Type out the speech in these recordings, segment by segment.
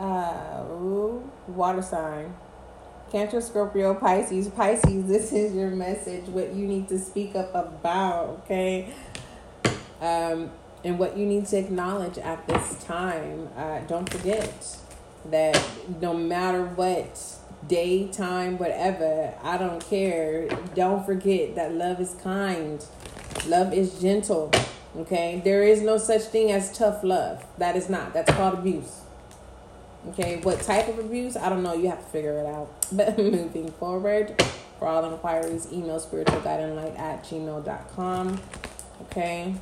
Uh, water sign. Cancer, Scorpio, Pisces. Pisces, this is your message, what you need to speak up about, okay? Um, and what you need to acknowledge at this time. Uh, don't forget that no matter what day, time, whatever, I don't care. Don't forget that love is kind, love is gentle. Okay, there is no such thing as tough love. That is not. That's called abuse. Okay, what type of abuse? I don't know. You have to figure it out. But moving forward, for all inquiries, email spiritualguidinglight at gmail.com. Okay,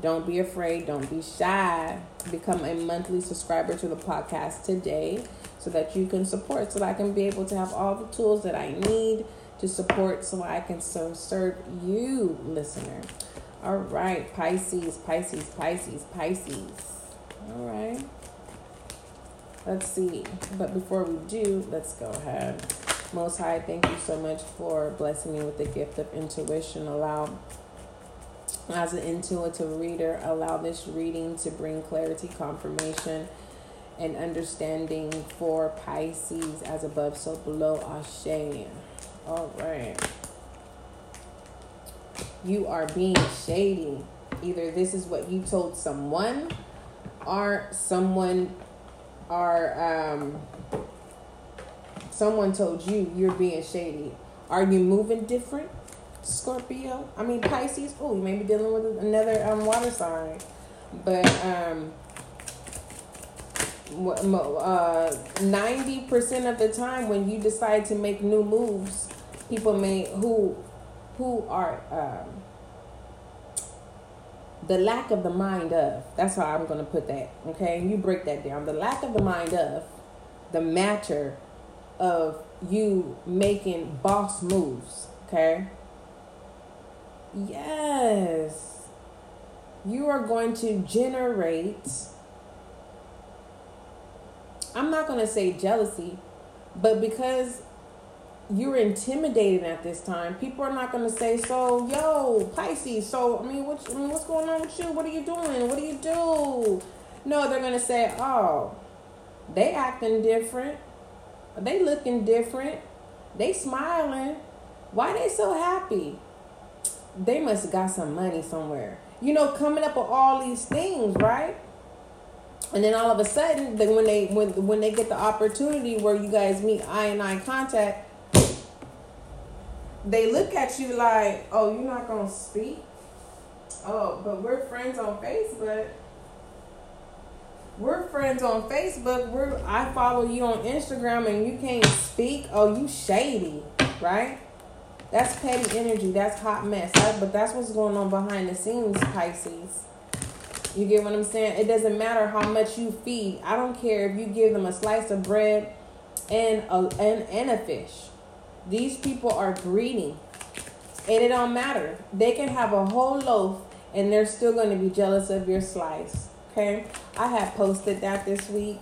don't be afraid. Don't be shy. Become a monthly subscriber to the podcast today so that you can support, so that I can be able to have all the tools that I need to support so I can so serve you, listener. All right, Pisces, Pisces, Pisces, Pisces. All right. Let's see. But before we do, let's go ahead. Most High, thank you so much for blessing me with the gift of intuition. Allow, as an intuitive reader, allow this reading to bring clarity, confirmation, and understanding for Pisces as above, so below. Ashe. All right. You are being shady. Either this is what you told someone, or someone are um, someone told you you're being shady. Are you moving different, Scorpio? I mean Pisces. Oh, you may be dealing with another um, water sign, but um, uh, ninety percent of the time when you decide to make new moves, people may who who are um, the lack of the mind of that's how i'm going to put that okay? You break that down. The lack of the mind of the matter of you making boss moves okay? Yes. You are going to generate i'm not going to say jealousy but because you're intimidated at this time. People are not going to say, "So, yo, Pisces. So, I mean, what, I mean, what's going on with you? What are you doing? What do you do?" No, they're going to say, "Oh, they acting different. They looking different. They smiling. Why they so happy? They must got some money somewhere. You know, coming up with all these things, right?" And then all of a sudden, then when they when when they get the opportunity where you guys meet eye and eye contact, they look at you like, oh, you're not gonna speak. Oh, but we're friends on Facebook. We're friends on Facebook. We're I follow you on Instagram and you can't speak. Oh, you shady, right? That's petty energy. That's hot mess. But that's what's going on behind the scenes, Pisces. You get what I'm saying? It doesn't matter how much you feed. I don't care if you give them a slice of bread and a and, and a fish. These people are greedy. And it don't matter. They can have a whole loaf and they're still going to be jealous of your slice. Okay? I have posted that this week.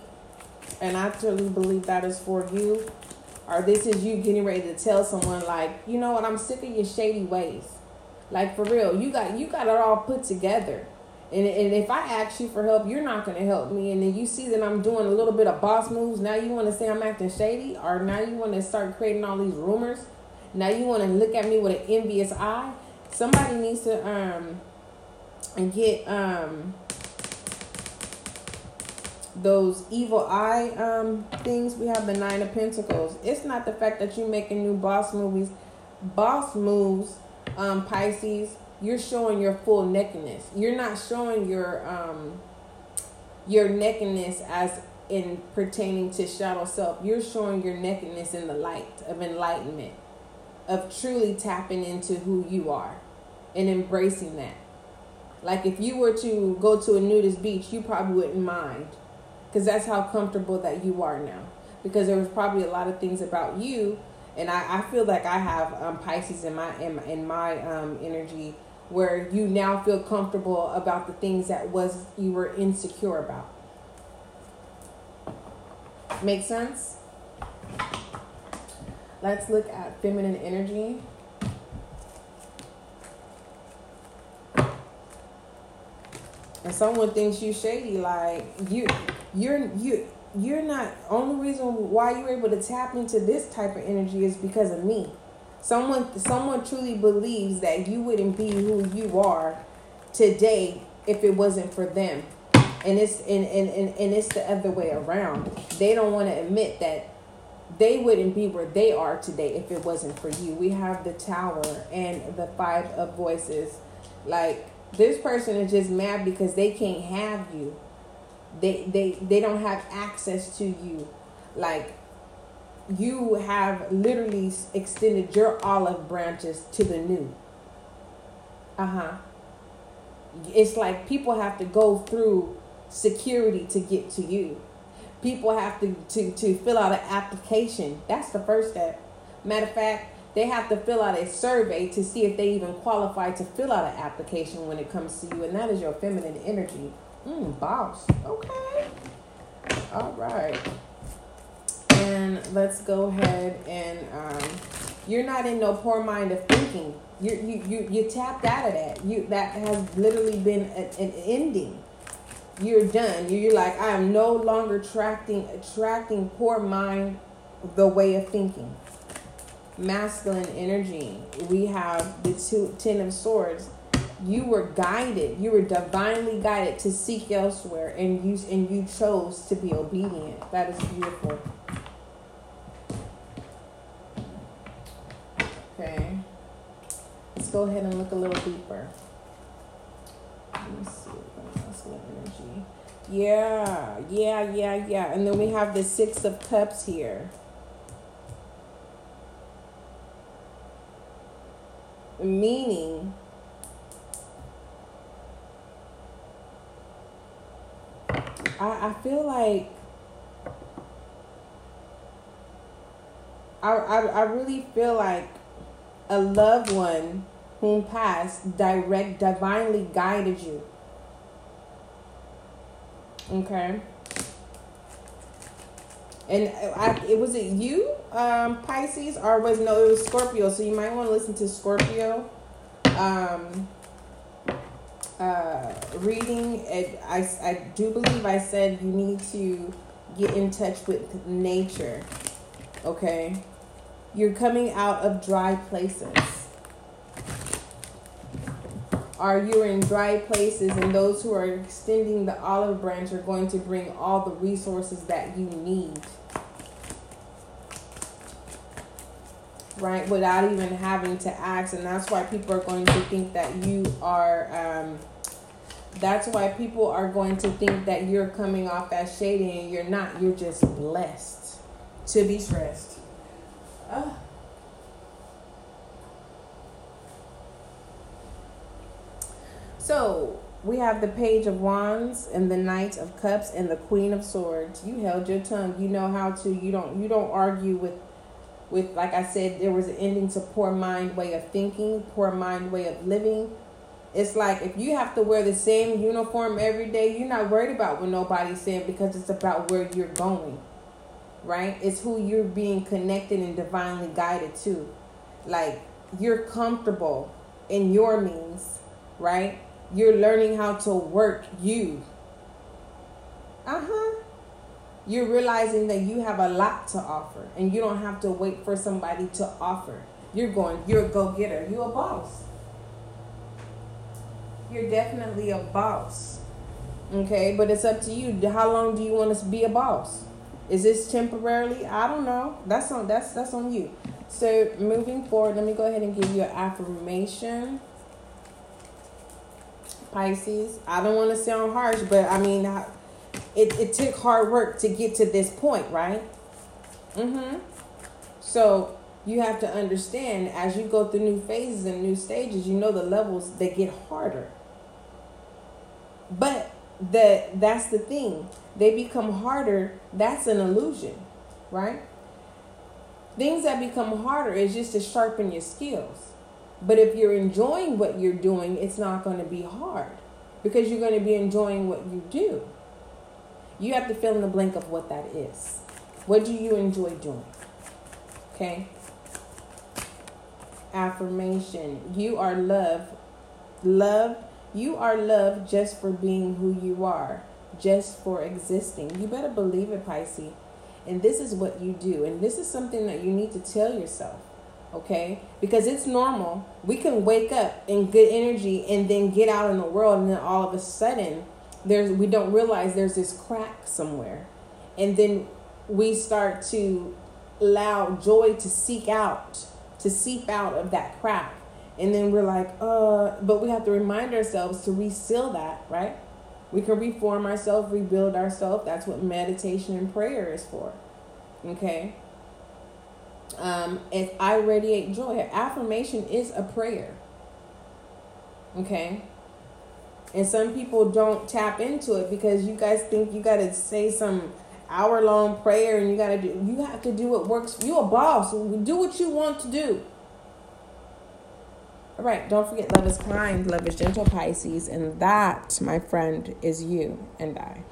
And I truly believe that is for you. Or this is you getting ready to tell someone like, you know what, I'm sick of your shady ways. Like for real, you got you got it all put together. And, and if I ask you for help, you're not going to help me. And then you see that I'm doing a little bit of boss moves. Now you want to say I'm acting shady, or now you want to start creating all these rumors. Now you want to look at me with an envious eye. Somebody needs to um and get um those evil eye um things. We have the nine of pentacles. It's not the fact that you're making new boss movies, boss moves, um Pisces you're showing your full nakedness. You're not showing your um your nakedness as in pertaining to shadow self. You're showing your nakedness in the light of enlightenment, of truly tapping into who you are and embracing that. Like if you were to go to a nudist beach, you probably wouldn't mind because that's how comfortable that you are now. Because there was probably a lot of things about you, and I, I feel like I have um, Pisces in my in, in my um, energy where you now feel comfortable about the things that was you were insecure about. Make sense? Let's look at feminine energy. And someone thinks you shady, like you, you're you. you're not only reason why you're able to tap into this type of energy is because of me. Someone someone truly believes that you wouldn't be who you are today if it wasn't for them. And it's and, and, and, and it's the other way around. They don't want to admit that they wouldn't be where they are today if it wasn't for you. We have the tower and the five of voices. Like this person is just mad because they can't have you. They they they don't have access to you. Like you have literally extended your olive branches to the new. Uh-huh. It's like people have to go through security to get to you people have to, to, to fill out an application. That's the first step. Matter of fact, they have to fill out a survey to see if they even qualify to fill out an application when it comes to you, and that is your feminine energy. Mm, boss. Okay. All right. Let's go ahead and um, you're not in no poor mind of thinking. You you you you tapped out of that. You that has literally been a, an ending you're done. You're like, I am no longer attracting attracting poor mind the way of thinking. Masculine energy. We have the two ten of swords. You were guided. You were divinely guided to seek elsewhere, and you and you chose to be obedient. That is beautiful. Okay. Let's go ahead and look a little deeper. Let me see energy. Yeah, yeah, yeah, yeah. And then we have the Six of Cups here. Meaning, I, I feel like I, I, I really feel like a loved one whom passed direct divinely guided you Okay. And I, it was it you, um, Pisces, or was no? It was Scorpio. So you might want to listen to Scorpio. Um, uh, reading. It, I I do believe I said you need to get in touch with nature. Okay, you're coming out of dry places. Are you in dry places and those who are extending the olive branch are going to bring all the resources that you need? Right without even having to ask and that's why people are going to think that you are um, that's why people are going to think that you're coming off as shady and you're not you're just blessed to be stressed uh. So we have the Page of Wands and the Knight of Cups and the Queen of Swords. You held your tongue. You know how to. You don't. You don't argue with. With like I said, there was an ending to poor mind way of thinking, poor mind way of living. It's like if you have to wear the same uniform every day, you're not worried about what nobody's saying because it's about where you're going, right? It's who you're being connected and divinely guided to. Like you're comfortable in your means, right? You're learning how to work you. Uh huh. You're realizing that you have a lot to offer and you don't have to wait for somebody to offer. You're going, you're a go getter. You're a boss. You're definitely a boss. Okay, but it's up to you. How long do you want to be a boss? Is this temporarily? I don't know. That's on that's that's on you. So moving forward, let me go ahead and give you an affirmation. Pisces. I don't want to sound harsh, but I mean, it, it took hard work to get to this point, right? Mm-hmm. So you have to understand as you go through new phases and new stages, you know the levels they get harder. But the that's the thing. They become harder, that's an illusion, right? Things that become harder is just to sharpen your skills. But if you're enjoying what you're doing, it's not going to be hard because you're going to be enjoying what you do. You have to fill in the blank of what that is. What do you enjoy doing? Okay. Affirmation. You are loved. Love. You are loved just for being who you are. just for existing. You better believe it, Pisces. And this is what you do. And this is something that you need to tell yourself. Okay? Because it's normal. We can wake up in good energy and then get out in the world and then all of a sudden there's we don't realize there's this crack somewhere. And then we start to allow joy to seek out, to seep out of that crack. And then we're like, uh, but we have to remind ourselves to reseal that, right? We can reform ourselves, rebuild ourselves. That's what meditation and prayer is for. Okay? Um, if I radiate joy, affirmation is a prayer. Okay? And some people don't tap into it because you guys think you got to say some hour long prayer and you got to do, you have to do what works. You a boss. Do what you want to do. All right, don't forget love is kind, love is gentle, Pisces, and that, my friend, is you and I.